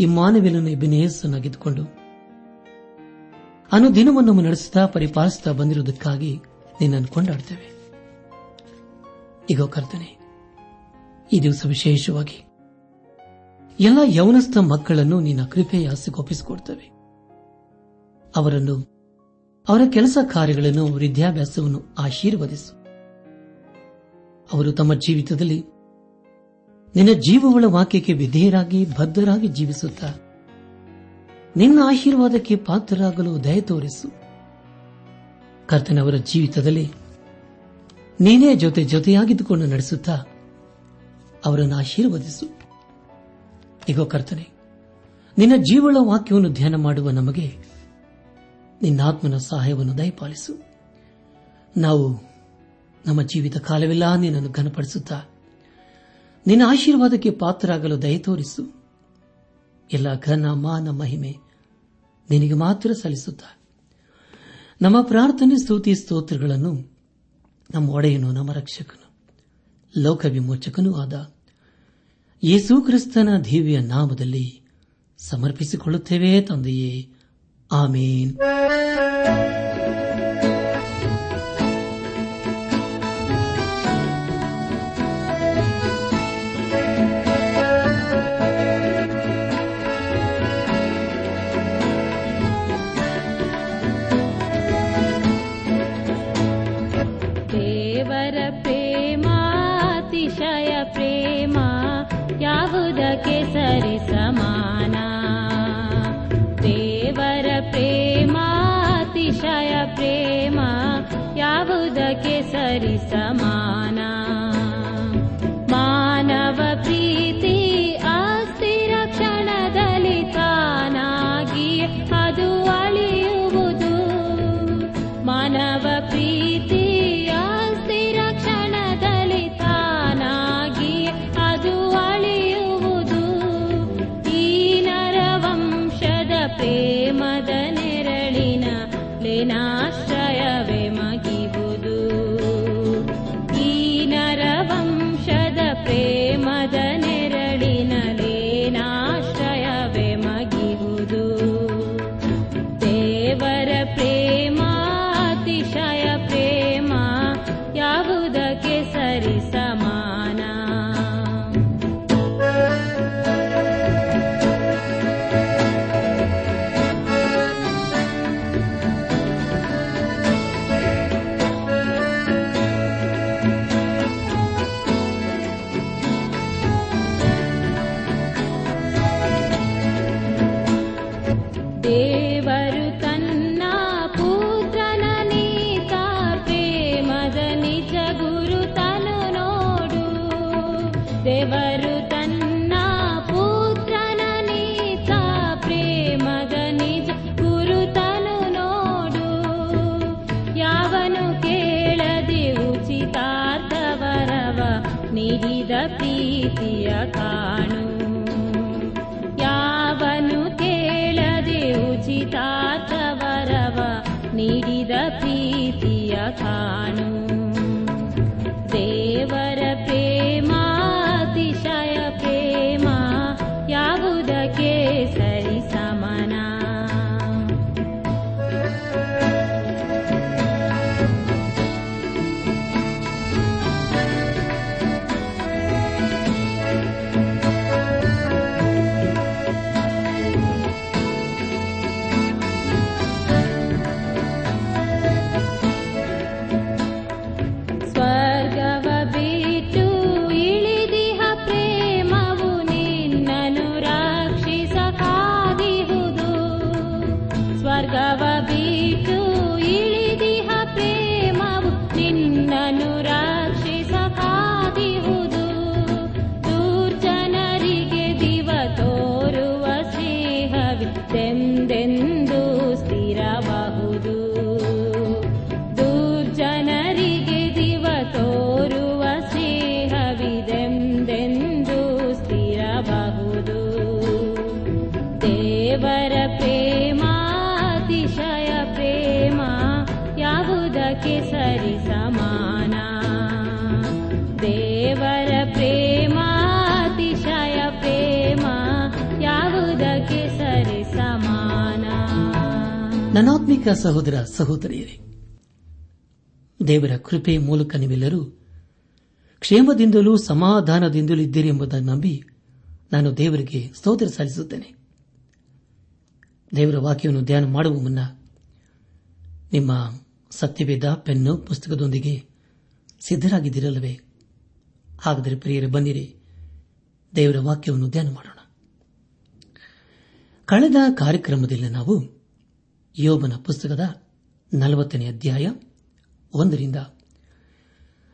ಈ ಮಾನವೀಯನನ್ನು ಅನು ಅನುದಿನವನ್ನು ನಡೆಸುತ್ತಾ ಪರಿಪಾಲಿಸುತ್ತಾ ಬಂದಿರುವುದಕ್ಕಾಗಿ ನಿನ್ನನ್ನು ಕೊಂಡಾಡ್ತೇವೆ ಈಗ ಕರ್ತನೆ, ಈ ದಿವಸ ವಿಶೇಷವಾಗಿ ಎಲ್ಲ ಯೌನಸ್ಥ ಮಕ್ಕಳನ್ನು ನಿನ್ನ ಕೃಪೆಯ ಒಪ್ಪಿಸಿಕೊಡ್ತೇವೆ ಅವರನ್ನು, ಅವರ ಕೆಲಸ ಕಾರ್ಯಗಳನ್ನು ವಿದ್ಯಾಭ್ಯಾಸವನ್ನು ಆಶೀರ್ವದಿಸು. ಅವರು ತಮ್ಮ ಜೀವಿತದಲ್ಲಿ ನಿನ್ನ ಜೀವಗಳ ವಾಕ್ಯಕ್ಕೆ ವಿಧೇಯರಾಗಿ, ಬದ್ಧರಾಗಿ ಜೀವಿಸುತ್ತ. ನಿನ್ನ ಆಶೀರ್ವಾದಕ್ಕೆ ಪಾತ್ರರಾಗಲು ದಯ ತೋರಿಸು. ಕರ್ತನವರ ಜೀವಿತದಲ್ಲಿ ನೀನೇ ಜೊತೆ ಜೊತೆಯಾಗಿದ್ದುಕೊಂಡು ನಡೆಸುತ್ತಾ ಅವರನ್ನು ಆಶೀರ್ವದಿಸು. ಈಗ ಕರ್ತನೆ, ನಿನ್ನ ಜೀವಳ ವಾಕ್ಯವನ್ನು ಧ್ಯಾನ ಮಾಡುವ ನಮಗೆ ನಿನ್ನ ಆತ್ಮನ ಸಹಾಯವನ್ನು ದಯಪಾಲಿಸು. ನಾವು ನಮ್ಮ ಜೀವಿತ ಕಾಲವೆಲ್ಲ ನಿನ್ನನ್ನು ಘನಪಡಿಸುತ್ತಾ ನಿನ್ನ ಆಶೀರ್ವಾದಕ್ಕೆ ಪಾತ್ರರಾಗಲು ದಯ ತೋರಿಸು. ಎಲ್ಲ ಘನ, ಮಾನ, ಮಹಿಮೆ ನಿನಗೆ ಮಾತ್ರ ಸಲ್ಲಿಸುತ್ತ. ನಮ್ಮ ಪ್ರಾರ್ಥನೆ, ಸ್ತುತಿ, ಸ್ತೋತ್ರಗಳನ್ನು ನಮ್ಮ ಒಡೆಯನು, ನಮ್ಮ ರಕ್ಷಕನು, ಲೋಕವಿಮೋಚಕನೂ ಆದ ಯೇಸು ಕ್ರಿಸ್ತನ ದಿವ್ಯ ನಾಮದಲ್ಲಿ ಸಮರ್ಪಿಸಿಕೊಳ್ಳುತ್ತೇವೆ ತಂದೆಯೇ. ಆಮೇನ್. के सरि समान। ನನಾತ್ಮಿಕ ಸಹೋದರ ಸಹೋದರಿಯರೇ, ದೇವರ ಕೃಪೆ ಮೂಲಕ ನೀವೆಲ್ಲರೂ ಕ್ಷೇಮದಿಂದಲೂ ಸಮಾಧಾನದಿಂದಲೂ ಇದ್ದೀರಿ ಎಂಬುದನ್ನು ನಂಬಿ ನಾನು ದೇವರಿಗೆ ಸ್ತೋತ್ರ ಸಲ್ಲಿಸುತ್ತೇನೆ. ದೇವರ ವಾಕ್ಯವನ್ನು ಧ್ಯಾನ ಮಾಡುವ ಮುನ್ನ ನಿಮ್ಮ ಸತ್ಯವೇದ ಪೆನ್ನು ಪುಸ್ತಕದೊಂದಿಗೆ ಸಿದ್ದರಾಗಿದ್ದಿರಲ್ಲವೇ ಹಾಗಾದರೆ ಪ್ರಿಯರೇ, ಬನ್ನಿರಿ. ದೇವರ ವಾಕ್ಯವನ್ನು ಧ್ಯಾನ ಮಾಡೋಣ. ಕಳೆದ ಕಾರ್ಯಕ್ರಮದಲ್ಲಿ ನಾವು ಯೋಬನ ಪುಸ್ತಕದ ನಲವತ್ತನೇ ಅಧ್ಯಾಯ ಒಂದರಿಂದ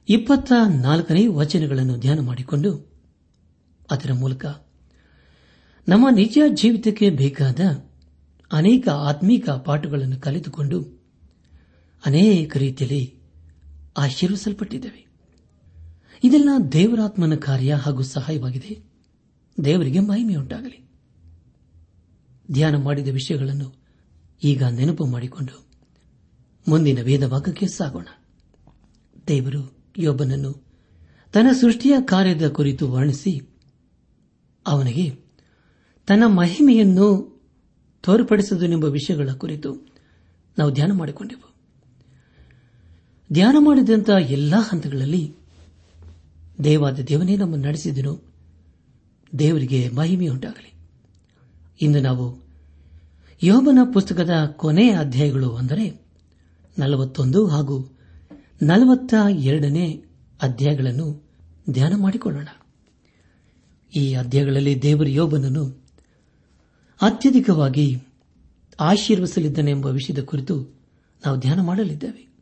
ಇಪ್ಪತ್ತ ನಾಲ್ಕನೇ ವಚನಗಳನ್ನು ಧ್ಯಾನ ಮಾಡಿಕೊಂಡು ಅದರ ಮೂಲಕ ನಮ್ಮ ನಿಜ ಜೀವಿತಕ್ಕೆ ಬೇಕಾದ ಅನೇಕ ಆತ್ಮೀಕ ಪಾಠಗಳನ್ನು ಕಲಿತುಕೊಂಡು ಅನೇಕ ರೀತಿಯಲ್ಲಿ ಆಶೀರ್ವಿಸಲ್ಪಟ್ಟಿದ್ದೇವೆ. ಇದೆಲ್ಲ ದೇವರಾತ್ಮನ ಕಾರ್ಯ ಹಾಗೂ ಸಹಾಯವಾಗಿದೆ. ದೇವರಿಗೆ ಮಹಿಮೆಯುಂಟಾಗಲಿ. ಧ್ಯಾನ ಮಾಡಿದ ವಿಷಯಗಳನ್ನು ಈಗ ನೆನಪು ಮಾಡಿಕೊಂಡು ಮುಂದಿನ ವೇದಭಾಗಕ್ಕೆ ಸಾಗೋಣ. ದೇವರು ಯೊಬ್ಬನನ್ನು ತನ್ನ ಸೃಷ್ಟಿಯ ಕಾರ್ಯದ ಕುರಿತು ವರ್ಣಿಸಿ, ಅವನಿಗೆ ತನ್ನ ಮಹಿಮೆಯನ್ನು ತೋರ್ಪಡಿಸದನೆಂಬ ವಿಷಯಗಳ ಕುರಿತು ನಾವು ಧ್ಯಾನ ಮಾಡಿಕೊಂಡೆವು. ಧ್ಯಾನ ಮಾಡಿದಂತಹ ಎಲ್ಲಾ ಹಂತಗಳಲ್ಲಿ ದೇವಾದ ದೇವನೇ ನಮ್ಮನ್ನು ನಡೆಸಿದನು. ದೇವರಿಗೆ ಮಹಿಮೆಯುಂಟಾಗಲಿ. ಇಂದು ನಾವು ಯೋಬನ ಪುಸ್ತಕದ ಕೊನೆಯ ಅಧ್ಯಾಯಗಳು ಅಂದರೆ ನಲವತ್ತೊಂದು ಹಾಗೂ ನಲವತ್ತ ಎರಡನೇ ಅಧ್ಯಾಯಗಳನ್ನು ಧ್ಯಾನ ಮಾಡಿಕೊಳ್ಳೋಣ. ಈ ಅಧ್ಯಾಯಗಳಲ್ಲಿ ದೇವರ ಯೋಬನನ್ನು ಅತ್ಯಧಿಕವಾಗಿ ಆಶೀರ್ವಿಸಲಿದ್ದನೆಂಬ ವಿಷಯದ ಕುರಿತು ನಾವು ಧ್ಯಾನ ಮಾಡಲಿದ್ದೇವೆ.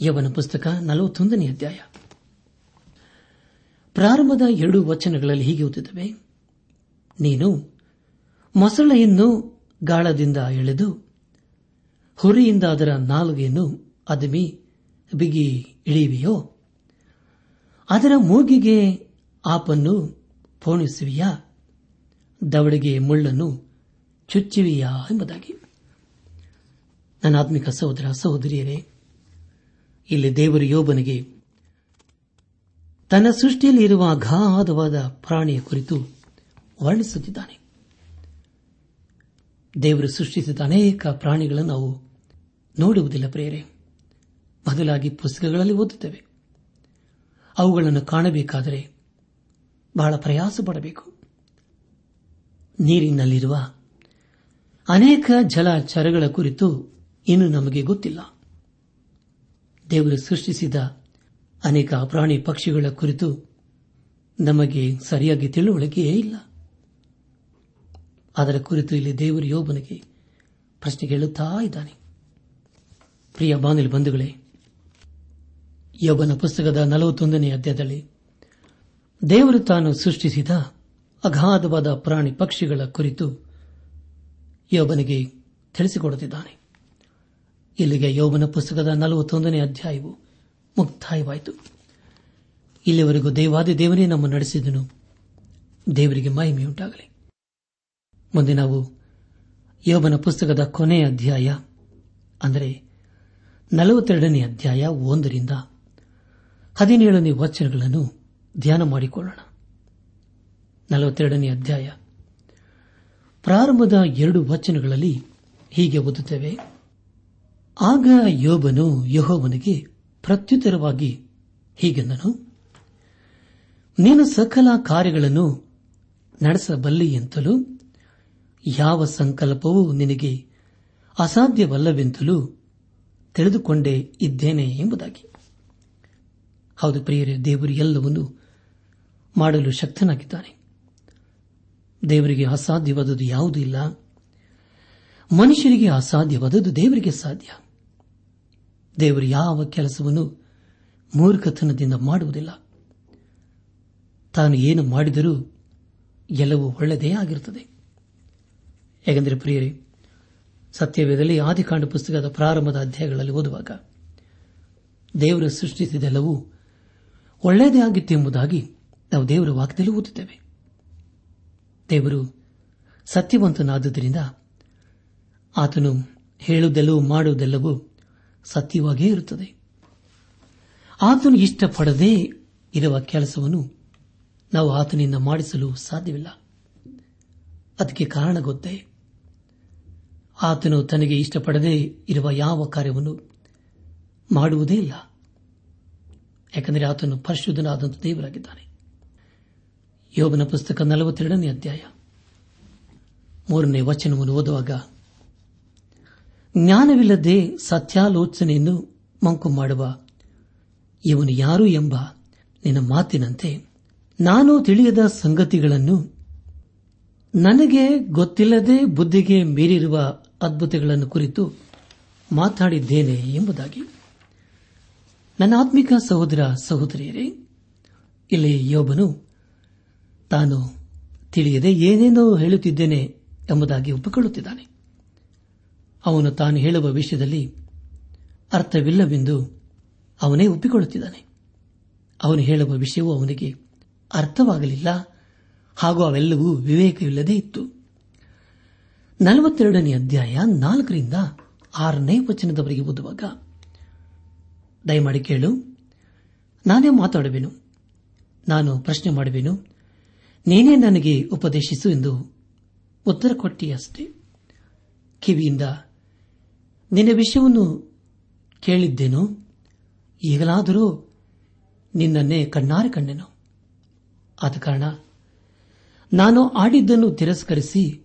ಯೋಬನ ಪುಸ್ತಕ ನಲವತ್ತೊಂದನೇ ಅಧ್ಯಾಯ. ಪ್ರಾರಂಭದ ಎರಡು ವಚನಗಳಲ್ಲಿ ಹೀಗೆ ಓದುತ್ತವೆ. ನೀನು ಮೊಸಳೆಯನ್ನು ಗಾಳದಿಂದ ಎಳೆದು, ಹುರಿಯಿಂದ ಅದರ ನಾಲುಗೆಯನ್ನು ಅದಮಿ ಬಿಗಿ ಇಳಿಯುವೆಯೋ? ಅದರ ಮೂಗಿಗೆ ಆಪನ್ನು ಪೋಣಿಸುವಿಯಾ? ದವಡಿಗೆ ಮುಳ್ಳನ್ನು ಚುಚ್ಚುವಿಯಾ ಎಂಬುದಾಗಿ. ನನ್ನ ಆತ್ಮಿಕ ಸಹೋದರ, ಸಹೋದರಿಯರೇ, ಇಲ್ಲಿ ದೇವರು ಯೋಬನಿಗೆ ತನ್ನ ಸೃಷ್ಟಿಯಲ್ಲಿ ಇರುವ ಪ್ರಾಣಿಯ ಕುರಿತು ವರ್ಣಿಸುತ್ತಿದ್ದಾನೆ. ದೇವರು ಸೃಷ್ಟಿಸಿದ ಅನೇಕ ಪ್ರಾಣಿಗಳನ್ನು ನಾವು ನೋಡುವುದಿಲ್ಲ ಪ್ರೇರೆ ಬದಲಾಗಿ ಪುಸ್ತಕಗಳಲ್ಲಿ ಓದುತ್ತೇವೆ. ಅವುಗಳನ್ನು ಕಾಣಬೇಕಾದರೆ ಬಹಳ ಪ್ರಯಾಸ ಪಡಬೇಕು. ನೀರಿನಲ್ಲಿರುವ ಅನೇಕ ಜಲಚರಗಳ ಕುರಿತು ಇನ್ನು ನಮಗೆ ಗೊತ್ತಿಲ್ಲ. ದೇವರು ಸೃಷ್ಟಿಸಿದ ಅನೇಕ ಪ್ರಾಣಿ ಪಕ್ಷಿಗಳ ಕುರಿತು ನಮಗೆ ಸರಿಯಾಗಿ ತಿಳುವಳಿಕೆಯೇ ಇಲ್ಲ. ಅದರ ಕುರಿತು ಇಲ್ಲಿ ದೇವರು ಯೋಬನಿಗೆ ಪ್ರಶ್ನೆ ಕೇಳುತ್ತಾ ಇದ್ದಾನೆ. ಪ್ರಿಯ ಬಾನಿಲ್ ಬಂಧುಗಳೇ, ಯೋಬನ ಪುಸ್ತಕದ ನಲವತ್ತೊಂದನೇ ಅಧ್ಯಾಯದಲ್ಲಿ ದೇವರು ತಾನು ಸೃಷ್ಟಿಸಿದ ಅಗಾಧವಾದ ಪ್ರಾಣಿ ಪಕ್ಷಿಗಳ ಕುರಿತು ಯೋಬನಿಗೆ ತಿಳಿಸಿಕೊಡುತ್ತಿದ್ದಾನೆ. ಇಲ್ಲಿಗೆ ಯೋಬನ ಪುಸ್ತಕದ ನಲವತ್ತೊಂದನೇ ಅಧ್ಯಾಯವು ಮುಕ್ತಾಯವಾಯಿತು. ಇಲ್ಲಿವರೆಗೂ ದೇವಾದಿ ದೇವನೇ ನಮ್ಮ ನಡೆಸಿದನು. ದೇವರಿಗೆ ಮಹಿಮೆಯುಂಟಾಗಲಿ. ಮುಂದೆ ನಾವು ಯೋಬನ ಪುಸ್ತಕದ ಕೊನೆಯ ಅಧ್ಯಾಯ, ಅಂದರೆ ನಲವತ್ತೆರಡನೇ ಅಧ್ಯಾಯ ಒಂದರಿಂದ ಹದಿನೇಳನೇ ವಚನಗಳನ್ನು ಧ್ಯಾನ ಮಾಡಿಕೊಳ್ಳೋಣ. ನಲವತ್ತೆರಡನೇ ಅಧ್ಯಾಯ. ಪ್ರಾರಂಭದ ಎರಡು ವಚನಗಳಲ್ಲಿ ಹೀಗೆ ಓದುತ್ತೇವೆ. ಆಗ ಯೋಬನು ಯಹೋವನಿಗೆ ಪ್ರತ್ಯುತ್ತರವಾಗಿ ಹೀಗೆಂದನು, ನೀನು ಸಕಲ ಕಾರ್ಯಗಳನ್ನು ನಡೆಸಬಲ್ಲಿ ಎಂತಲೂ ಯಾವ ಸಂಕಲ್ಪವೂ ನಿನಗೆ ಅಸಾಧ್ಯವಲ್ಲವೆಂತಲೂ ತಿಳಿದುಕೊಂಡೇ ಇದ್ದೇನೆ ಎಂಬುದಾಗಿ. ಹೌದು ಪ್ರಿಯರೇ, ದೇವರು ಎಲ್ಲವನ್ನೂ ಮಾಡಲು ಶಕ್ತನಾಗಿದ್ದಾನೆ. ದೇವರಿಗೆ ಅಸಾಧ್ಯವಾದದ್ದು ಯಾವುದೂ ಇಲ್ಲ. ಮನುಷ್ಯರಿಗೆ ಅಸಾಧ್ಯವಾದದ್ದು ದೇವರಿಗೆ ಸಾಧ್ಯ. ದೇವರು ಯಾವ ಕೆಲಸವನ್ನು ಮೂರ್ಖತನದಿಂದ ಮಾಡುವುದಿಲ್ಲ. ತಾನು ಏನು ಮಾಡಿದರೂ ಎಲ್ಲವೂ ಒಳ್ಳೆಯದೇ ಆಗಿರುತ್ತದೆ. ಯಾಕೆಂದರೆ ಪ್ರಿಯರಿ ಸತ್ಯವೇದಲ್ಲಿ ಆದಿಕಾಂಡ ಪುಸ್ತಕದ ಪ್ರಾರಂಭದ ಅಧ್ಯಾಯಗಳಲ್ಲಿ ಓದುವಾಗ ದೇವರು ಸೃಷ್ಟಿಸಿದೆಲ್ಲವೂ ಒಳ್ಳೆಯದೇ ಆಗಿತ್ತು ಎಂಬುದಾಗಿ ನಾವು ದೇವರ ವಾಕ್ಯದಲ್ಲಿ ಓದುತ್ತೇವೆ. ದೇವರು ಸತ್ಯವಂತನಾದುದರಿಂದ ಆತನು ಹೇಳುವುದೆಲ್ಲವೂ ಮಾಡುವುದೆಲ್ಲವೂ ಸತ್ಯವಾಗಿಯೇ ಇರುತ್ತದೆ. ಆತನು ಇಷ್ಟಪಡದೇ ಇರುವ ಕೆಲಸವನ್ನು ನಾವು ಆತನಿಂದ ಮಾಡಿಸಲು ಸಾಧ್ಯವಿಲ್ಲ. ಅದಕ್ಕೆ ಕಾರಣ ಗೊತ್ತೇ? ಆತನು ತನಗೆ ಇಷ್ಟಪಡದೇ ಇರುವ ಯಾವ ಕಾರ್ಯವನ್ನು ಮಾಡುವುದೇ ಇಲ್ಲ. ಯಾಕೆಂದರೆ ಆತನು ಪರಿಶುದ್ಧನಾದಂಥ ದೇವರಾಗಿದ್ದಾನೆ. ಯೋಗನ ಪುಸ್ತಕ ನಲವತ್ತೆರಡನೇ ಅಧ್ಯಾಯ ಮೂರನೇ ವಚನವನ್ನು ಓದುವಾಗ, ಜ್ಞಾನವಿಲ್ಲದೆ ಸತ್ಯಾಲೋಚನೆಯನ್ನು ಮಂಕು ಮಾಡುವ ಇವನು ಯಾರು ಎಂಬ ನಿನ್ನ ಮಾತಿನಂತೆ ನಾನು ತಿಳಿಯದ ಸಂಗತಿಗಳನ್ನು ನನಗೆ ಗೊತ್ತಿಲ್ಲದೆ ಬುದ್ಧಿಗೆ ಮೀರಿರುವ ಅದ್ಭುತಗಳನ್ನು ಕುರಿತು ಮಾತಾಡಿದ್ದೇನೆ ಎಂಬುದಾಗಿ. ನನ್ನ ಆತ್ಮಿಕ ಸಹೋದರ ಸಹೋದರಿಯರೇ, ಇಲ್ಲಿ ಯೋಬನು ತಾನು ತಿಳಿಯದೆ ಏನೇನೋ ಹೇಳುತ್ತಿದ್ದೇನೆ ಎಂಬುದಾಗಿ ಒಪ್ಪಿಕೊಳ್ಳುತ್ತಿದ್ದಾನೆ. ಅವನು ತಾನು ಹೇಳುವ ವಿಷಯದಲ್ಲಿ ಅರ್ಥವಿಲ್ಲವೆಂದು ಅವನೇ ಒಪ್ಪಿಕೊಳ್ಳುತ್ತಿದ್ದಾನೆ. ಅವನು ಹೇಳುವ ವಿಷಯವು ಅವನಿಗೆ ಅರ್ಥವಾಗಲಿಲ್ಲ, ಹಾಗೂ ಅವೆಲ್ಲವೂ ವಿವೇಕವಿಲ್ಲದೇ ಇತ್ತು. ನಲವತ್ತೆರಡನೇ ಅಧ್ಯಾಯ ನಾಲ್ಕರಿಂದ ಆರನೇ ವಚನದವರೆಗೆ ಓದುವಾಗ. ದಯಮಾಡಿ ಕೇಳು. ನಾನೇ ಮಾತಾಡುವೆನು. ನಾನು ಪ್ರಶ್ನೆ ಮಾಡುವೆನು. ನೀನೇ ನನಗೆ ಉಪದೇಶಿಸು ಎಂದು ಉತ್ತರ ಕೊಟ್ಟಿಯಷ್ಟೇ. ಕಿವಿಯಿಂದ, ನಿನ್ನ ವಿಷಯವನ್ನು ಕೇಳಿದ್ದೇನೋ? ಈಗಲಾದರೂ ನಿನ್ನನ್ನೇ ಕಣ್ಣಾರೆ ಕಣ್ಣೆನು ಆದ ಕಾರಣ ನಾನು ಆಡಿದ್ದನ್ನು ತಿರಸ್ಕರಿಸಿ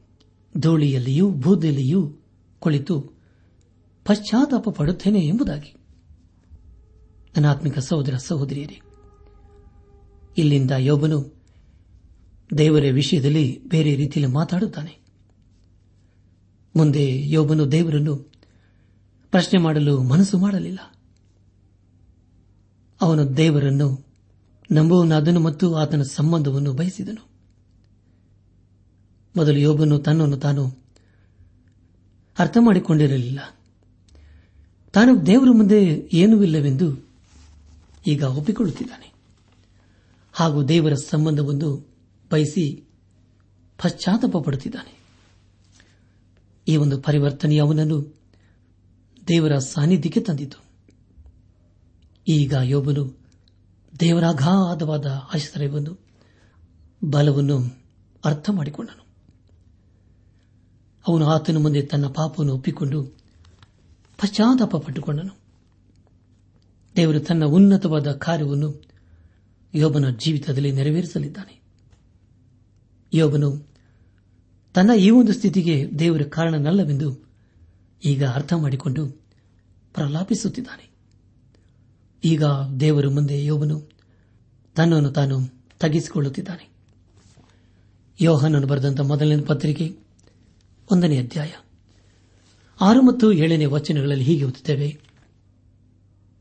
ಧೂಳಿಯಲ್ಲಿಯೂ ಬೂದಿಯಲ್ಲಿಯೂ ಕುಳಿತು ಪಶ್ಚಾತ್ತಾಪ ಪಡುತ್ತೇನೆ ಎಂಬುದಾಗಿ. ಅನಾತ್ಮಿಕ ಸಹೋದರ ಸಹೋದರಿಯರೇ, ಇಲ್ಲಿಂದ ಯೋಬನು ದೇವರ ವಿಷಯದಲ್ಲಿ ಬೇರೆ ರೀತಿಯಲ್ಲಿ ಮಾತಾಡುತ್ತಾನೆ. ಮುಂದೆ ಯೋಬನು ದೇವರನ್ನು ಪ್ರಶ್ನೆ ಮಾಡಲು ಮನಸ್ಸು ಮಾಡಲಿಲ್ಲ. ಅವನು ದೇವರನ್ನು ನಂಬುವನಾದನು ಮತ್ತು ಆತನ ಸಂಬಂಧವನ್ನು ಬಯಸಿದನು. ಮೊದಲು ಯೋಬನು ತನ್ನನ್ನು ತಾನು ಅರ್ಥ ಮಾಡಿಕೊಂಡಿರಲಿಲ್ಲ ತಾನು ದೇವರ ಮುಂದೆ ಏನೂ ಇಲ್ಲವೆಂದು ಈಗ ಒಪ್ಪಿಕೊಳ್ಳುತ್ತಿದ್ದಾನೆ. ಹಾಗೂ ದೇವರ ಸಂಬಂಧವನ್ನು ಬಯಸಿ ಪಶ್ಚಾತ್ತಾಪ ಪಡುತ್ತಿದ್ದಾನೆ ಈ ಒಂದು ಪರಿವರ್ತನೆ ಅವನನ್ನು ದೇವರ ಸಾನ್ನಿಧ್ಯಕ್ಕೆ ತಂದಿತು. ಈಗ ಯೋಬನು ದೇವರಾಘಾತವಾದ ಆಶ್ರಯವನ್ನು, ಬಲವನ್ನು ಅರ್ಥ ಮಾಡಿಕೊಂಡನು ಅವನು ಆತನ ಮುಂದೆ ತನ್ನ ಪಾಪವನ್ನು ಒಪ್ಪಿಕೊಂಡು ಪಶ್ಚಾತ್ತಾಪ ಪಟ್ಟುಕೊಂಡನು ದೇವರು ತನ್ನ ಉನ್ನತವಾದ ಕಾರ್ಯವನ್ನು ಯೋಬನ ಜೀವಿತದಲ್ಲಿ ನೆರವೇರಿಸಲಿದ್ದಾನೆ. ಯೋಬನು ತನ್ನ ಈ ಒಂದು ಸ್ಥಿತಿಗೆ ದೇವರ ಕಾರಣನಲ್ಲವೆಂದು ಈಗ ಅರ್ಥ ಮಾಡಿಕೊಂಡು ಪ್ರಲಾಪಿಸುತ್ತಿದ್ದಾನೆ. ಈಗ ದೇವರ ಮುಂದೆ ಯೋಬನು ತನ್ನನ್ನು ತಾನು ತಗ್ಗಿಸಿಕೊಳ್ಳುತ್ತಿದ್ದಾನೆ. ಯೋಹನನ್ನು ಬರೆದಂತಹ ಮೊದಲನೇ ಪತ್ರಿಕೆ ಒಂದನೇ ಅಧ್ಯಾಯ. ಆರು ಮತ್ತು ಏಳನೇ ವಚನಗಳಲ್ಲಿ ಹೀಗೆ ಓದುತ್ತೇವೆ.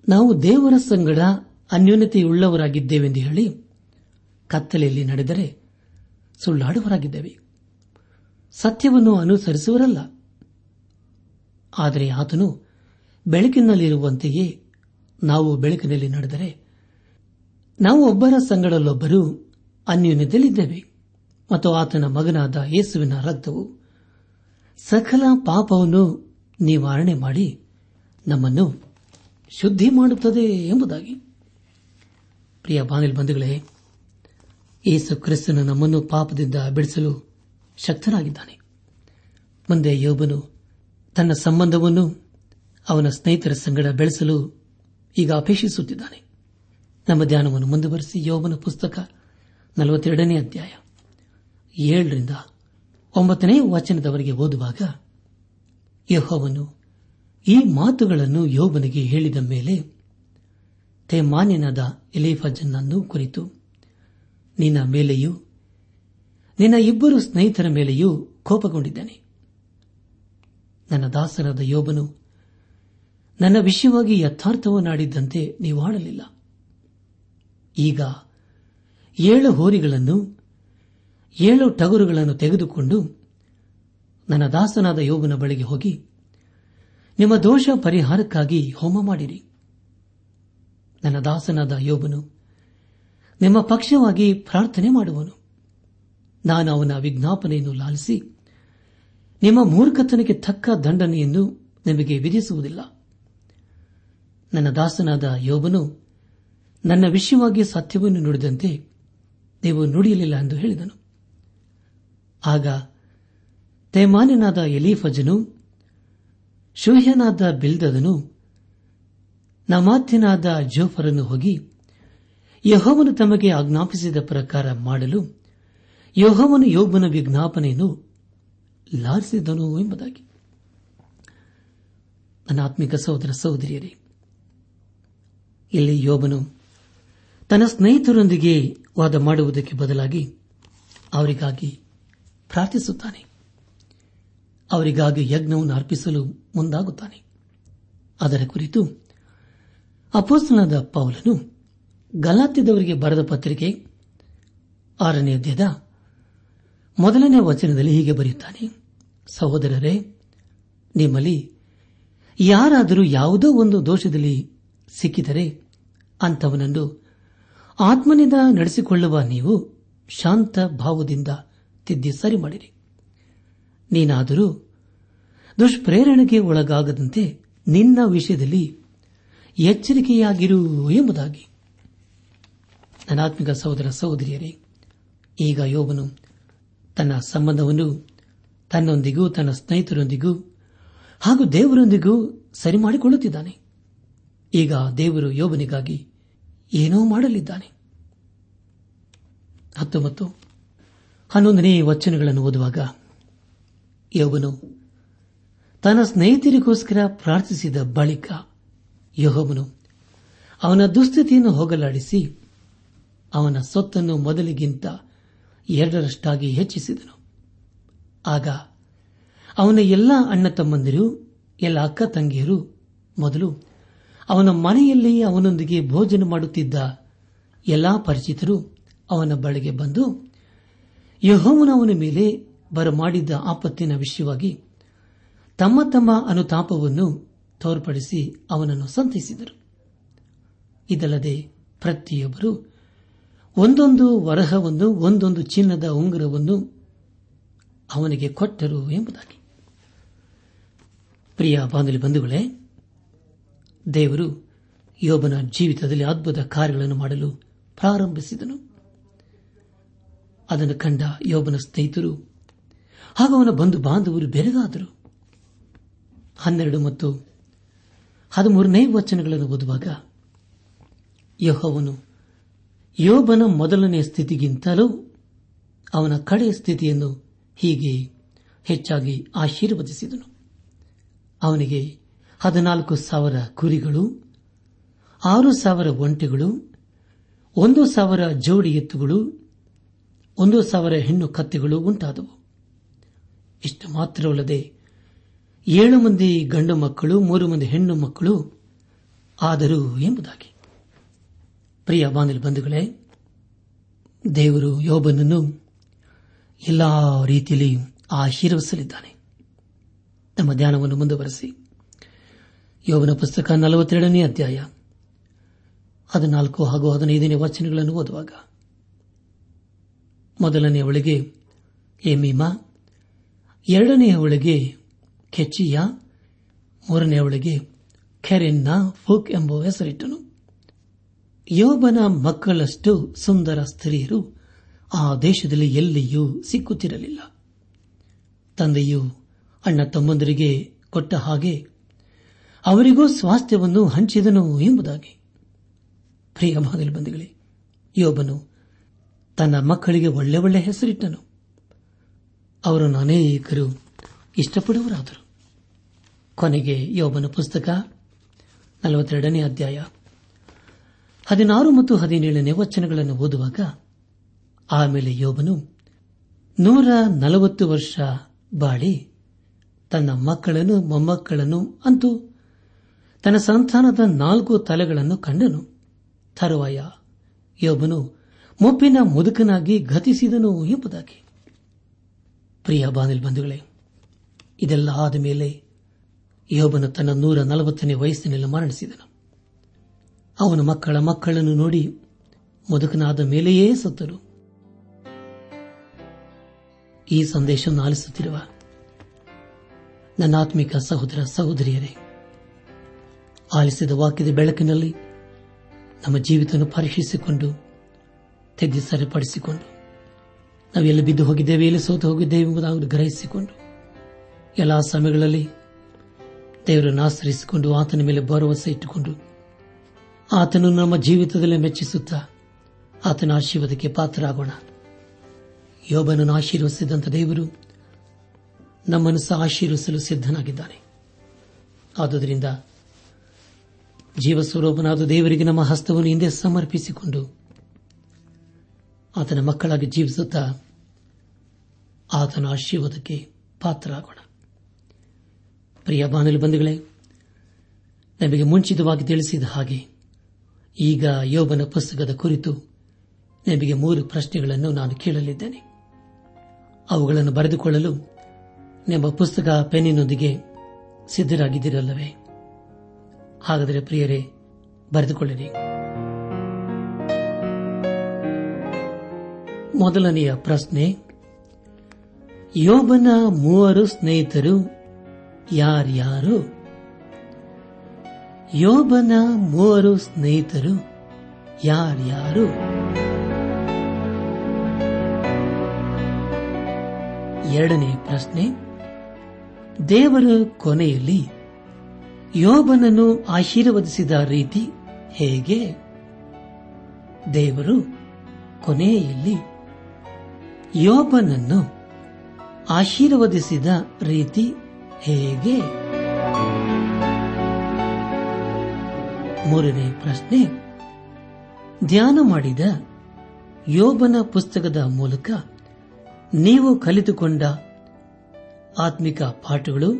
ನಾವು ದೇವರ ಸಂಗಡ ಅನ್ಯೋನ್ಯತೆಯುಳ್ಳವರಾಗಿದ್ದೇವೆಂದು ಹೇಳಿ ಕತ್ತಲೆಯಲ್ಲಿ ನಡೆದರೆ ಸುಳ್ಳಾಡುವರಾಗಿದ್ದೇವೆ ಸತ್ಯವನ್ನು ಅನುಸರಿಸುವರಲ್ಲ ಆದರೆ ಆತನು ಬೆಳಕಿನಲ್ಲಿರುವಂತೆಯೇ ನಾವು ಬೆಳಕಿನಲ್ಲಿ ನಡೆದರೆ ನಾವು ಒಬ್ಬರ ಸಂಗಡಲ್ಲೊಬ್ಬರು ಅನ್ಯೋನ್ಯತೆಯಲ್ಲಿದ್ದೇವೆ ಮತ್ತು ಆತನ ಮಗನಾದ ಯೇಸುವಿನ ರಕ್ತವು ಸಕಲ ಪಾಪವನ್ನು ನಿವಾರಣೆ ಮಾಡಿ ನಮ್ಮನ್ನು ಶುದ್ಧಿ ಮಾಡುತ್ತದೆ ಎಂಬುದಾಗಿ. ಪ್ರಿಯ ಬಾನಿಲ್ ಬಂಧುಗಳೇ, ಯೇಸು ಕ್ರಿಸ್ತನು ನಮ್ಮನ್ನು ಪಾಪದಿಂದ ಬಿಡಿಸಲು ಶಕ್ತನಾಗಿದ್ದಾನೆ. ಮುಂದೆ ಯೋಬನು ತನ್ನ ಸಂಬಂಧವನ್ನು ಅವನ ಸ್ನೇಹಿತರ ಸಂಗಡ ಬೆಳೆಸಲು ಈಗ ಅಪೇಕ್ಷಿಸುತ್ತಿದ್ದಾನೆ. ನಮ್ಮ ಧ್ಯಾನವನ್ನು ಮುಂದುವರೆಸಿ ಯೋಬನ ಪುಸ್ತಕ ನಲವತ್ತೆರಡನೇ ಅಧ್ಯಾಯ ಏಳರಿಂದ ಒಂಬತ್ತನೇ ವಚನದವರೆಗೆ ಓದುವಾಗ ಯಹೋವನು ಈ ಮಾತುಗಳನ್ನು ಯೋಬನಿಗೆ ಹೇಳಿದ ಮೇಲೆ, ತೇಮಾನ್ಯನಾದ ಎಲೇಫಜನ್ನನ್ನು ಕುರಿತು, ನಿನ್ನ ಮೇಲೆಯೂ, ನಿನ್ನ ಇಬ್ಬರು ಸ್ನೇಹಿತರ ಮೇಲೆಯೂ ಕೋಪಗೊಂಡಿದ್ದಾನೆ. ನನ್ನ ದಾಸರಾದ ಯೋಬನು, ನನ್ನ ವಿಷಯವಾಗಿ ಯಥಾರ್ಥವನ್ನಾಡಿದ್ದಂತೆ ನೀವು ಆಡಲಿಲ್ಲ ಈಗ ಏಳು ಹೋರಿಗಳನ್ನು ಏಳು ಟಗರುಗಳನ್ನು ತೆಗೆದುಕೊಂಡು ನನ್ನ ದಾಸನಾದ ಯೋಬನ ಬಳಿಗೆ ಹೋಗಿ, ನಿಮ್ಮ ದೋಷ ಪರಿಹಾರಕ್ಕಾಗಿ ಹೋಮ ಮಾಡಿರಿ. ನನ್ನ ದಾಸನಾದ ಯೋಬನು ನಿಮ್ಮ ಪಕ್ಷವಾಗಿ ಪ್ರಾರ್ಥನೆ ಮಾಡುವನು. ನಾನು ಅವನ ವಿಜ್ಞಾಪನೆಯನ್ನು ಲಾಲಿಸಿ, ನಿಮ್ಮ ಮೂರ್ಖತನಕ್ಕೆ ತಕ್ಕ ದಂಡನೆಯನ್ನು ನಿಮಗೆ ವಿಧಿಸುವುದಿಲ್ಲ. ನನ್ನ ದಾಸನಾದ ಯೋಬನು ನನ್ನ ವಿಷಯವಾಗಿ ಸತ್ಯವನ್ನು ನುಡಿದಂತೆ ನೀವು ನುಡಿಯಲಿಲ್ಲ ಎಂದು ಹೇಳಿದನು. ಆಗ ತೈಮಾನಿನಾದ ಎಲೀಫಜನು, ಶೂಹ್ಯನಾದ ಬಿಲ್ದದನು, ನಮಾತ್ಯನಾದ ಜೋಫರನ್ನು ಹೋಗಿ ಯಹೋವನು ತಮಗೆ ಆಜ್ಞಾಪಿಸಿದ ಪ್ರಕಾರ ಮಾಡಲು ಯಹೋವನು ಯೋಬನ ವಿಜ್ಞಾಪನೆಯನ್ನು ಲಾರಿಸಿದನು ಎಂಬುದಾಗಿ. ಅನಾತ್ಮಿಕ ಸಹೋದರ ಸಹೋದರಿಯರೇ, ಇಲ್ಲಿ ಯೋಬನು ತನ್ನ ಸ್ನೇಹಿತರೊಂದಿಗೆ ವಾದ ಮಾಡುವುದಕ್ಕೆ ಬದಲಾಗಿ ಅವರಿಗಾಗಿ ಪ್ರಾರ್ಥಿಸುತ್ತಾನೆ. ಅವರಿಗಾಗಿ ಯಜ್ಞವನ್ನು ಅರ್ಪಿಸಲು ಮುಂದಾಗುತ್ತಾನೆ. ಅದರ ಕುರಿತು ಅಪೋಸ್ತನಾದ ಪೌಲನು ಗಲಾತ್ಯದವರಿಗೆ ಬರೆದ ಪತ್ರಿಕೆ ಆರನೇ ಅಧ್ಯಯದ ಮೊದಲನೇ ವಚನದಲ್ಲಿ ಹೀಗೆ ಬರೆಯುತ್ತಾನೆ. ಸಹೋದರರೇ, ನಿಮ್ಮಲ್ಲಿ ಯಾರಾದರೂ ಯಾವುದೋ ಒಂದು ದೋಷದಲ್ಲಿ ಸಿಕ್ಕಿದರೆ ಅಂಥವನನ್ನು ಆತ್ಮನಿಂದ ನಡೆಸಿಕೊಳ್ಳುವ ನೀವು ಶಾಂತ ಭಾವದಿಂದ ತಿದ್ದಿ ಸರಿ ಮಾಡಿರಿ. ನೀನಾದರೂ ದುಷ್ಪ್ರೇರಣೆಗೆ ಒಳಗಾಗದಂತೆ ನಿನ್ನ ವಿಷಯದಲ್ಲಿ ಎಚ್ಚರಿಕೆಯಾಗಿರು ಎಂಬುದಾಗಿ. ನನಾತ್ಮಿಕ ಸಹೋದರ ಸಹೋದರಿಯರೇ, ಈಗ ಯೋಬನು ತನ್ನ ಸಂಬಂಧವನ್ನು ತನ್ನೊಂದಿಗೂ ತನ್ನ ಸ್ನೇಹಿತರೊಂದಿಗೂ ಹಾಗೂ ದೇವರೊಂದಿಗೂ ಸರಿ ಮಾಡಿಕೊಳ್ಳುತ್ತಿದ್ದಾನೆ. ಈಗ ದೇವರು ಯೋಬನಿಗಾಗಿ ಏನೋ ಮಾಡಲಿದ್ದಾನೆ. ಹತ್ತೊಂಬತ್ತು. ಹನ್ನೊಂದನೇ ವಚನಗಳನ್ನು ಓದುವಾಗ ಯೋಬನು, ತನ್ನ ಸ್ನೇಹಿತರಿಗೋಸ್ಕರ ಪ್ರಾರ್ಥಿಸಿದ ಬಳಿಕ ಯಹೋಬನು ಅವನ ದುಸ್ಥಿತಿಯನ್ನು ಹೋಗಲಾಡಿಸಿ ಅವನ ಸೊತ್ತನ್ನು ಮೊದಲಿಗಿಂತ ಎರಡರಷ್ಟಾಗಿ ಹೆಚ್ಚಿಸಿದನು. ಆಗ ಅವನ ಎಲ್ಲ ಅಣ್ಣ ತಮ್ಮಂದಿರು, ಎಲ್ಲ ಅಕ್ಕ ತಂಗಿಯರು ಮೊದಲು ಅವನ ಮನೆಯಲ್ಲಿ ಅವನೊಂದಿಗೆ ಭೋಜನ ಮಾಡುತ್ತಿದ್ದ ಎಲ್ಲಾ ಪರಿಚಿತರು ಅವನ ಬಳಿಗೆ ಬಂದು ಯಹೋವನ ಅವನ ಮೇಲೆ ಬರಮಾಡಿದ್ದ ಆಪತ್ತಿನ ವಿಷಯವಾಗಿ ತಮ್ಮ ತಮ್ಮ ಅನುತಾಪವನ್ನು ತೋರ್ಪಡಿಸಿ ಅವನನ್ನು ಸಂತೈಸಿದರು. ಇದಲ್ಲದೆ ಪ್ರತಿಯೊಬ್ಬರು ಒಂದೊಂದು ವರಹವನ್ನು, ಒಂದೊಂದು ಚಿನ್ನದ ಉಂಗುರವನ್ನು ಅವನಿಗೆ ಕೊಟ್ಟರು ಎಂಬುದಾಗಿ. ಪ್ರಿಯ ಬಾಂಧಲಿ ಬಂಧುಗಳೇ, ದೇವರು ಯೋಬನ ಜೀವಿತದಲ್ಲಿ ಅದ್ಭುತ ಕಾರ್ಯಗಳನ್ನು ಮಾಡಲು ಪ್ರಾರಂಭಿಸಿದನು. ಅದನ್ನು ಕಂಡ ಯೋಬನ ಸ್ನೇಹಿತರು ಹಾಗೂ ಅವನ ಬಂಧು ಬಾಂಧವರು ಬೆರಗಾದರು. ಹನ್ನೆರಡು ಮತ್ತು ಹದಿಮೂರನೇ ವಚನಗಳನ್ನು ಓದುವಾಗ, ಯೋಹವನು ಯೋಬನ ಮೊದಲನೆಯ ಸ್ಥಿತಿಗಿಂತಲೂ ಅವನ ಕಡೆಯ ಸ್ಥಿತಿಯನ್ನು ಹೀಗೆ ಹೆಚ್ಚಾಗಿ ಆಶೀರ್ವದಿಸಿದನು. ಅವನಿಗೆ ಹದಿನಾಲ್ಕು ಸಾವಿರ ಕುರಿಗಳು, ಆರು ಸಾವಿರ ಒಂಟೆಗಳು, ಒಂದು ಸಾವಿರ ಜೋಡಿ ಎತ್ತುಗಳು ಒಂದು ಸಾವಿರ ಹೆಣ್ಣು ಕತ್ತೆಗಳು ಉಂಟಾದವು. ಇಷ್ಟು ಮಾತ್ರವಲ್ಲದೆ ಏಳು ಮಂದಿ ಗಂಡು ಮಕ್ಕಳು, ಮೂರು ಮಂದಿ ಹೆಣ್ಣು ಮಕ್ಕಳು ಆದರು ಎಂಬುದಾಗಿ. ಪ್ರಿಯ ಬಾಂಧವ ಬಂಧುಗಳೇ, ದೇವರು ಯೋಬನನ್ನು ಎಲ್ಲಾ ರೀತಿಯಲ್ಲಿ ಆಶೀರ್ವಸಲಿದ್ದಾನೆ ನಮ್ಮ ಧ್ಯಾನವನ್ನು ಮುಂದುವರೆಸಿ. ಯೋಬನ ಪುಸ್ತಕ ನಲವತ್ತೆರಡನೇ ಅಧ್ಯಾಯ ಹದಿನಾಲ್ಕು ಹಾಗೂ ಹದಿನೈದನೇ ವಚನಗಳನ್ನು ಓದುವಾಗ ಮೊದಲನೆಯವಳಿಗೆ ಎಮೀಮಾ ಎರಡನೆಯವಳಿಗೆ ಮೂರನೆಯ ಒಳಗೆ ಖೆರೆನ್ನ, ಫುಕ್ ಎಂಬ ಹೆಸರಿಟ್ಟನು. ಯೋಬನ ಮಕ್ಕಳಷ್ಟು ಸುಂದರ ಸ್ತ್ರೀಯರು ಆ ದೇಶದಲ್ಲಿ ಎಲ್ಲಿಯೂ ಸಿಕ್ಕುತ್ತಿರಲಿಲ್ಲ. ತಂದೆಯು ಅಣ್ಣ ತಮ್ಮಂದರಿಗೆ ಕೊಟ್ಟ ಹಾಗೆ ಅವರಿಗೂ ಸ್ವಾಸ್ಥ್ಯವನ್ನು ಹಂಚಿದನು ಎಂಬುದಾಗಿ. ಪ್ರಿಯ ಬಂದಿಗಳೇ, ಯೋಬನು ತನ್ನ ಮಕ್ಕಳಿಗೆ ಒಳ್ಳೆ ಒಳ್ಳೆ ಹೆಸರಿಟ್ಟನು. ಅವರನ್ನು ಅನೇಕರು ಇಷ್ಟಪಡುವರಾದರು. ಕೊನೆಗೆ ಯೋಬನ ಪುಸ್ತಕ, ನಲವತ್ತೆರಡನೇ ಅಧ್ಯಾಯ. ಹದಿನಾರು ಮತ್ತು ಹದಿನೇಳನೇ ವಚನಗಳನ್ನು ಓದುವಾಗ, ಆಮೇಲೆ ಯೋಬನು, ನೂರ ನಲವತ್ತು ವರ್ಷ ಬಾಳಿ, ತನ್ನ ಮಕ್ಕಳನ್ನು, ಮೊಮ್ಮಕ್ಕಳನ್ನು ಅಂತೂ, ತನ್ನ ಸಂತಾನದ ನಾಲ್ಕು ತಲೆಗಳನ್ನು ಕಂಡನು. ತರುವಾಯ ಯೋಬನು ಮುಪ್ಪಿನ ಮುದುಕನಾಗಿ ಗತಿಸಿದನು ಎಂಬುದಾಗಿ. ಪ್ರಿಯ ಬಾನಿಲ್ ಬಂಧುಗಳೇ, ಇದೆಲ್ಲ ಆದ ಮೇಲೆ ಯೋಬನು ತನ್ನ ನೂರ ನಲವತ್ತನೇ ವಯಸ್ಸಿನಲ್ಲಿ ಮರಣಿಸಿದನು. ಅವನು ಮಕ್ಕಳ ಮಕ್ಕಳನ್ನು ನೋಡಿ ಮುದುಕನಾದ ಮೇಲೆಯೇ ಸತ್ತರು ಈ ಸಂದೇಶವನ್ನು ಆಲಿಸುತ್ತಿರುವ ನನ್ನ ಆತ್ಮಿಕ ಸಹೋದರ ಸಹೋದರಿಯರೇ, ಆಲಿಸಿದ ವಾಕ್ಯದ ಬೆಳಕಿನಲ್ಲಿ ನಮ್ಮ ಜೀವಿತವನ್ನು ಪರೀಕ್ಷಿಸಿಕೊಂಡು ತೆಗೆದು ಸರಿಪಡಿಸಿಕೊಂಡು ನಾವೆಲ್ಲಿ ಬಿದ್ದು ಹೋಗಿದ್ದೇವೆ, ಎಲ್ಲಿ ಸೋತು ಹೋಗಿದ್ದೇವೆ ಎಂಬುದಾಗಿ ಗ್ರಹಿಸಿಕೊಂಡು ಎಲ್ಲ ಸಮಯಗಳಲ್ಲಿ ದೇವರನ್ನು ಆಶ್ರಯಿಸಿಕೊಂಡು ಆತನ ಮೇಲೆ ಭರವಸೆ ಇಟ್ಟುಕೊಂಡು ಆತನು ನಮ್ಮ ಜೀವಿತದಲ್ಲಿ ಮೆಚ್ಚಿಸುತ್ತಾ ಆತನ ಆಶೀರ್ವಾದಕ್ಕೆ ಪಾತ್ರರಾಗೋಣ. ಯೋಬನನ್ನು ಆಶೀರ್ವಿಸಿದಂಥ ದೇವರು ನಮ್ಮನ್ನು ಸಹ ಆಶೀರ್ವಿಸಲು ಸಿದ್ದನಾಗಿದ್ದಾನೆ ಆದುದರಿಂದ ಜೀವಸ್ವರೂಪನಾದ ದೇವರಿಗೆ ನಮ್ಮ ಹಸ್ತವನ್ನು ಹಿಂದೆ ಸಮರ್ಪಿಸಿಕೊಂಡು ಆತನ ಮಕ್ಕಳಾಗಿ ಜೀವಿಸುತ್ತಾ ಆತನ ಆಶೀರ್ವಾದಕ್ಕೆ ಪಾತ್ರರಾಗೋಣ. ಪ್ರಿಯ ಬಾನಲು ಬಂಧುಗಳೇ, ನಮಗೆ ಮುಂಚಿತವಾಗಿ ತಿಳಿಸಿದ ಹಾಗೆ ಈಗ ಯೋಬನ ಪುಸ್ತಕದ ಕುರಿತು ನಿಮಗೆ ಮೂರು ಪ್ರಶ್ನೆಗಳನ್ನು ನಾನು ಕೇಳಲಿದ್ದೇನೆ. ಅವುಗಳನ್ನು ಬರೆದುಕೊಳ್ಳಲು ನಿಮ್ಮ ಪುಸ್ತಕ ಪೆನ್ನಿನೊಂದಿಗೆ ಸಿದ್ದರಾಗಿದ್ದಿರಲ್ಲವೇ ಹಾಗಾದರೆ ಪ್ರಿಯರೇ, ಬರೆದುಕೊಳ್ಳಿರಿ. ಮೊದಲನೆಯ ಪ್ರಶ್ನೆ, ಯೋಬನ ಮೂವರು ಸ್ನೇಹಿತರು ಯಾರ್ಯಾರು? ಯೋಬನ ಮೂವರು ಸ್ನೇಹಿತರು ಯಾರ್ಯಾರು? ಎರಡನೇ ಪ್ರಶ್ನೆ, ದೇವರ ಕೊನೆಯಲ್ಲಿ ಯೋಬನನ್ನು ಆಶೀರ್ವದಿಸಿದ ರೀತಿ ಹೇಗೆ? ದೇವರು ಕೊನೆಯಲ್ಲಿ ಯೋಬನನ್ನು ಆಶೀರ್ವದಿಸಿದ ರೀತಿ ಹೇಗೆ? ಮೂರನೇ ಪ್ರಶ್ನೆ. ಧ್ಯಾನ ಮಾಡಿದ ಯೋಬನ ಪುಸ್ತಕದ ಮೂಲಕ ನೀವು ಕಲಿತುಕೊಂಡ ಆತ್ಮಿಕ ಪಾಠಗಳು,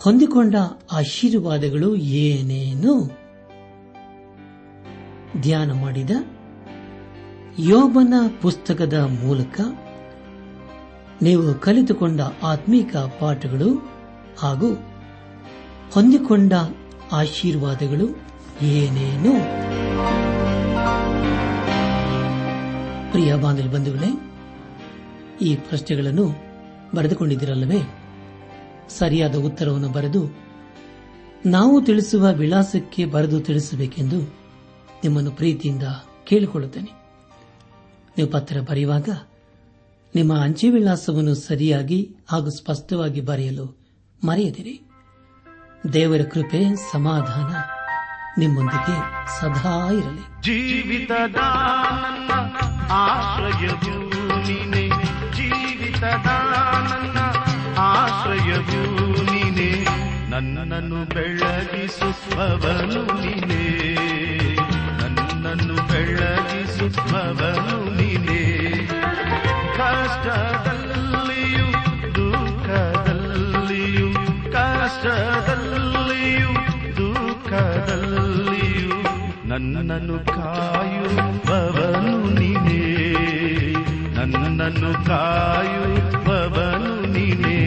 ಹೊಂದಿಕೊಂಡ ಆಶೀರ್ವಾದಗಳು ಏನೇನು? ಧ್ಯಾನ ಮಾಡಿದ ಯೋಬನ ಪುಸ್ತಕದ ಮೂಲಕ ನೀವು ಕಲಿತುಕೊಂಡ ಆತ್ಮೀಕ ಪಾಠಗಳು ಹಾಗೂ ಹೊಂದಿಕೊಂಡ ಆಶೀರ್ವಾದಗಳು ಏನೇನು? ಪ್ರಿಯ ಬಾಂಧವ ಬಂಧುಗಳೇ, ಈ ಪ್ರಶ್ನೆಗಳನ್ನು ಬರೆದುಕೊಂಡಿದ್ದೀರಲ್ಲವೇ? ಸರಿಯಾದ ಉತ್ತರವನ್ನು ಬರೆದು ನಾವು ತಿಳಿಸುವ ವಿಳಾಸಕ್ಕೆ ಬರೆದು ತಿಳಿಸಬೇಕೆಂದು ನಿಮ್ಮನ್ನು ಪ್ರೀತಿಯಿಂದ ಕೇಳಿಕೊಳ್ಳುತ್ತೇನೆ. ನೀವು ಪತ್ರ ಬರೆಯುವಾಗ, ನಿಮ್ಮ ಅಂಚೆ ವಿಳಾಸವನ್ನು ಸರಿಯಾಗಿ ಹಾಗೂ ಸ್ಪಷ್ಟವಾಗಿ ಬರೆಯಲು ಮರೆಯದಿರಿ. ದೇವರ ಕೃಪೆ, ಸಮಾಧಾನ ನಿಮ್ಮೊಂದಿಗೆ ಸದಾ ಇರಲಿ. ಜೀವಿತದ ನನ್ನ ಆಶ್ರಯವು ನೀನೆ. ನೀನೆ. ನನ್ನನ್ನು ಬೆಳಗಿಸುವವನು ನೀನೆ. ನನ್ನನ್ನು ಬೆಳಗಿಸುವವನು ಕಷ್ಟದಲ್ಲಿಯೂ ದುಃಖದಲ್ಲಿಯೂ ಕಷ್ಟದಲ್ಲಿಯೂ ದುಃಖದಲ್ಲಿಯೂ ನನ್ನನ್ನು ಕಾಯುವವನು ನೀನೇ. ನನ್ನನ್ನು ಕಾಯುವವನು ನೀನೇ.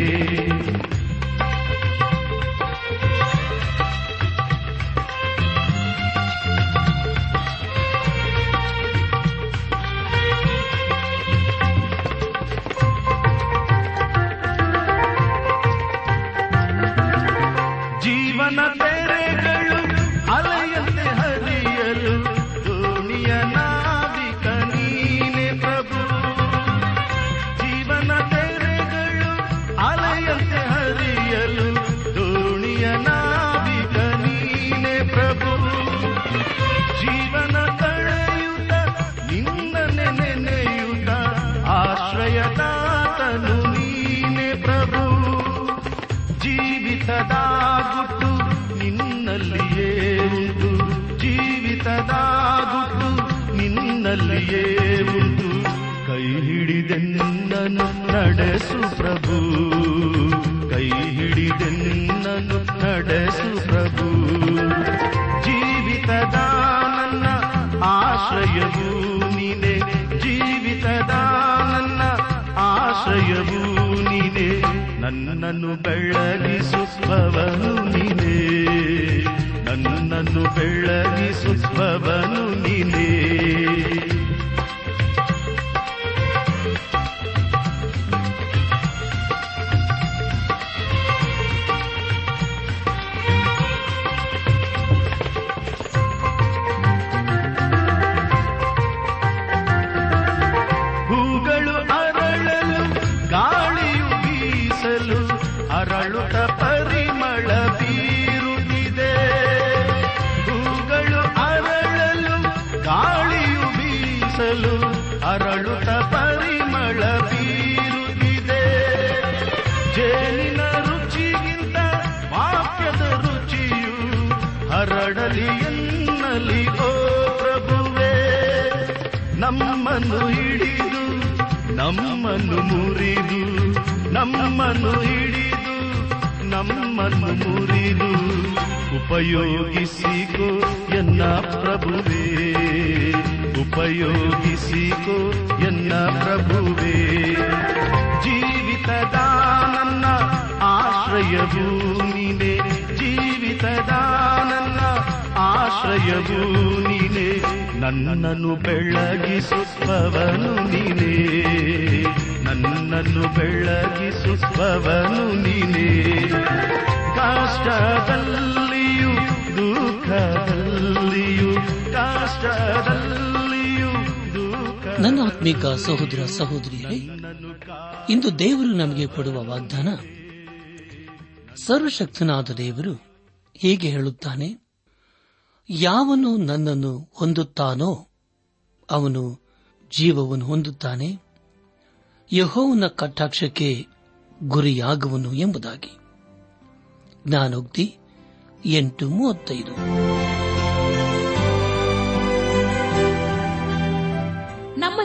मनते ನಿನ್ನಲ್ಲಿಯೇ ಮುದ್ದು ಕೈ ಹಿಡಿದೆನ್ನನು ನಡೆಸು ಪ್ರಭು. ಕೈ ಹಿಡಿದೆನ್ನನು ನಡೆಸು ಪ್ರಭು. ಜೀವಿತದ ನನ್ನ ಆಶ್ರಯವು ನೀನೆ. ಜೀವಿತದ ನನ್ನ ಆಶ್ರಯವು ನೀನೆ. ನನ್ನನ್ನು ಬೆಳಗಿಸುವವನು ನೀನೆ. ನನ್ನನ್ನು ಬೆಳಗಿಸುವವನು ನೀನೇ. ಅರಳುತ್ತ ಪರಿಮಳ ಬೀರುತ್ತಿದೆ. ಜೇನಿನ ರುಚಿಗಿಂತ ವಾಕ್ಯದ ರುಚಿಯು ಹರಡಲಿ ಎನ್ನಲಿ ಓ ಪ್ರಭುವೇ. ನಮ್ಮನ್ನು ಹಿಡಿದು, ನಮ್ಮನ್ನು ಮುರಿದು, ನಮ್ಮನ್ನು ಹಿಡಿದು, ನಮ್ಮನ್ನು ಮುರಿದು ಉಪಯೋಗಿಸಿಕೋ ಎನ್ನ ಪ್ರಭುವೇ. ಉಪಯೋಗಿಸಿಕೋ ಎನ್ನ ಪ್ರಭುವೇ. ಜೀವಿತದ ನನ್ನ ಆಶ್ರಯವು ನೀನೆ ಜೀವಿತದ ನನ್ನ ಆಶ್ರಯವು ನೀನೆ ನನ್ನನ್ನು ಬೆಳಗಿಸುತ್ತವನು ನೀನೇ. ನನ್ನನ್ನು ಬೆಳಗಿಸುತ್ತವನು ನೀನೇ. ಕಷ್ಟದಲ್ಲಿಯೂ, ದುಃಖದಲ್ಲಿಯೂ, ಕಷ್ಟದಲ್ಲಿಯೂ ದುಃಖ ನನ್ನ ಆತ್ಮಿಕ ಸಹೋದರ ಸಹೋದರಿಯರೇ, ಇಂದು ದೇವರು ನಮಗೆ ಕೊಡುವ ವಾಗ್ದಾನ, ಸರ್ವಶಕ್ತನಾದ ದೇವರು ಹೀಗೆ ಹೇಳುತ್ತಾನೆ, ಯಾವನು ನನ್ನನ್ನು ಹೊಂದುತ್ತಾನೋ ಅವನು ಜೀವವನ್ನು ಹೊಂದುತ್ತಾನೆ, ಯಹೋವನ ಕಟಾಕ್ಷಕ್ಕೆ ಗುರಿಯಾಗುವನು ಎಂಬುದಾಗಿ. ಜ್ಞಾನೋಕ್ತಿ ಎಂಟು ಮೂವತ್ತೈದು.